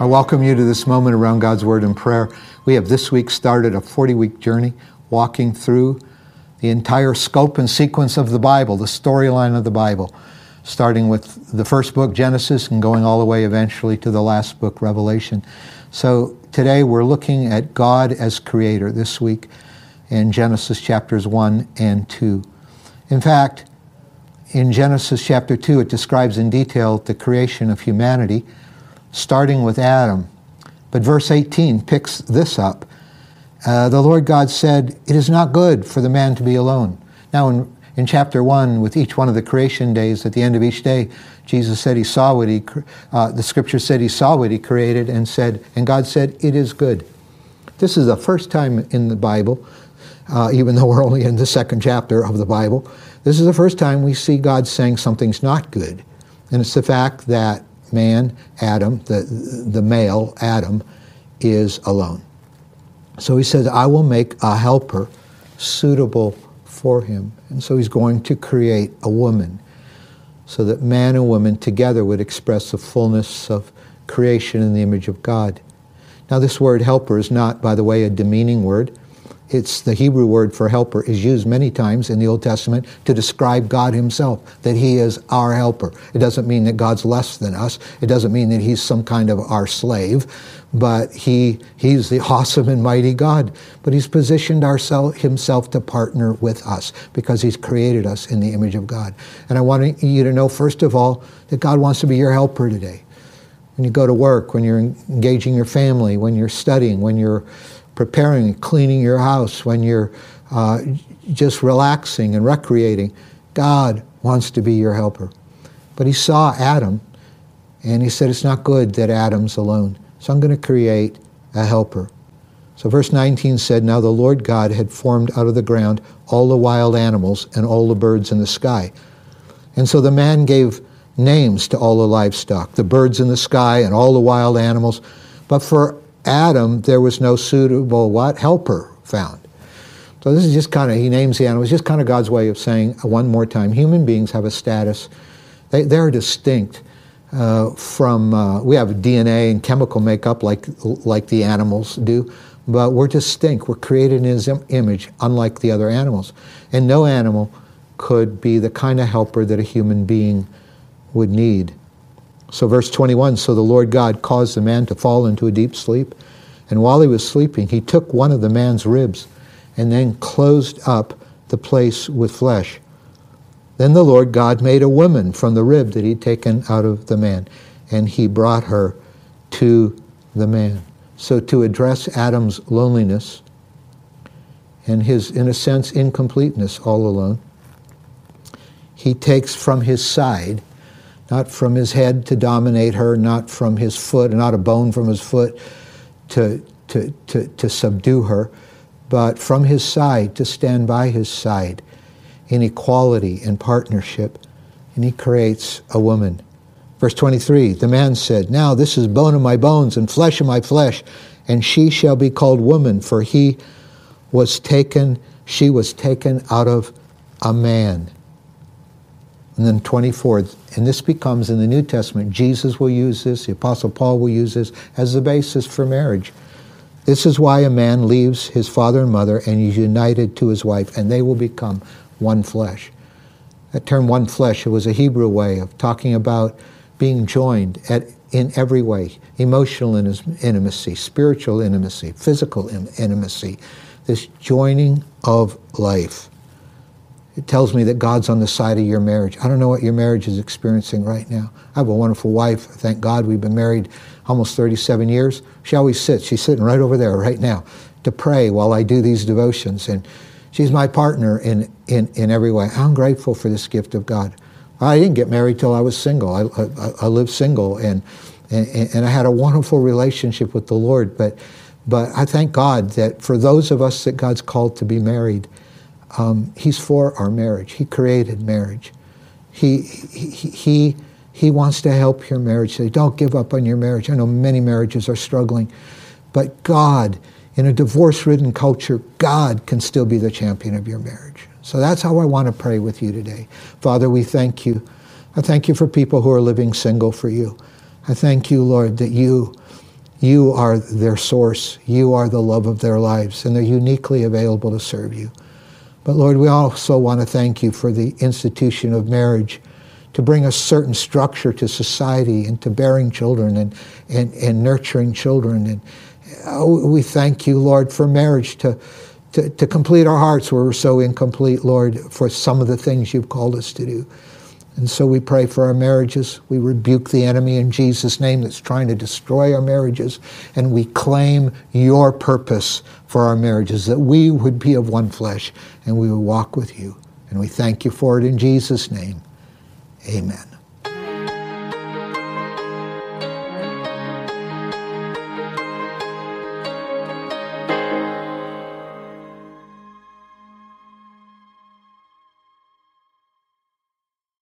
I welcome you to this moment around God's Word and prayer. We have this week started a 40 week journey walking through the entire scope and sequence of the Bible, the storyline of the Bible, starting with the first book, Genesis, and going all the way eventually to the last book, Revelation. So today we're looking at God as creator this week in Genesis chapters 1 and 2. In fact, in Genesis chapter 2, it describes in detail the creation of humanity starting with Adam. But verse 18 picks this up. Uh, the Lord God said, It is not good for the man to be alone. Now, in, in chapter 1, with each one of the creation days, at the end of each day, Jesus said he saw what he, uh, the scripture said he saw what he created and said, and God said, It is good. This is the first time in the Bible, uh, even though we're only in the second chapter of the Bible, this is the first time we see God saying something's not good. And it's the fact that man, Adam, the, the male, Adam, is alone. So he says, I will make a helper suitable for him. And so he's going to create a woman so that man and woman together would express the fullness of creation in the image of God. Now, this word helper is not, by the way, a demeaning word. It's the Hebrew word for helper is used many times in the Old Testament to describe God himself, that he is our helper. It doesn't mean that God's less than us. It doesn't mean that he's some kind of our slave, but he, he's the awesome and mighty God. But he's positioned ourself, himself to partner with us because he's created us in the image of God. And I want you to know, first of all, that God wants to be your helper today. When you go to work, when you're engaging your family, when you're studying, when you're preparing, and cleaning your house, when you're uh, just relaxing and recreating. God wants to be your helper. But he saw Adam and he said, It's not good that Adam's alone. So I'm going to create a helper. So verse 19 said, Now the Lord God had formed out of the ground all the wild animals and all the birds in the sky. And so the man gave names to all the livestock, the birds in the sky and all the wild animals. But for Adam, there was no suitable what? Helper found. So this is just kind of, he names the animals, just kind of God's way of saying uh, one more time, human beings have a status. They, they're distinct uh, from, uh, we have DNA and chemical makeup like, like the animals do, but we're distinct. We're created in his image, unlike the other animals. And no animal could be the kind of helper that a human being would need. So, verse 21 So the Lord God caused the man to fall into a deep sleep. And while he was sleeping, he took one of the man's ribs and then closed up the place with flesh. Then the Lord God made a woman from the rib that he'd taken out of the man, and he brought her to the man. So, to address Adam's loneliness and his, in a sense, incompleteness all alone, he takes from his side not from his head to dominate her, not from his foot, not a bone from his foot to, to, to, to subdue her, but from his side to stand by his side in equality and partnership. And he creates a woman. Verse 23 The man said, Now this is bone of my bones and flesh of my flesh, and she shall be called woman, for he was taken, she was taken out of a man. And then 24, and this becomes in the New Testament, Jesus will use this, the Apostle Paul will use this as the basis for marriage. This is why a man leaves his father and mother and is united to his wife, and they will become one flesh. That term one flesh, it was a Hebrew way of talking about being joined at, in every way emotional intimacy, spiritual intimacy, physical intimacy, this joining of life. It tells me that God's on the side of your marriage. I don't know what your marriage is experiencing right now. I have a wonderful wife. Thank God we've been married almost 37 years. She always sits. She's sitting right over there right now to pray while I do these devotions. And she's my partner in, in, in every way. I'm grateful for this gift of God. I didn't get married till I was single. I, I, I lived single and, and, and I had a wonderful relationship with the Lord. But, but I thank God that for those of us that God's called to be married, um, he's for our marriage. He created marriage. He, he, he, he wants to help your marriage. Say, don't give up on your marriage. I know many marriages are struggling, but God, in a divorce-ridden culture, God can still be the champion of your marriage. So that's how I want to pray with you today. Father, we thank you. I thank you for people who are living single for you. I thank you, Lord, that you You are their source. You are the love of their lives, and they're uniquely available to serve you. But Lord, we also want to thank you for the institution of marriage to bring a certain structure to society and to bearing children and, and, and nurturing children. And oh, we thank you, Lord, for marriage to, to, to complete our hearts where we're so incomplete, Lord, for some of the things you've called us to do. And so we pray for our marriages. We rebuke the enemy in Jesus' name that's trying to destroy our marriages. And we claim your purpose for our marriages, that we would be of one flesh and we would walk with you. And we thank you for it in Jesus' name. Amen.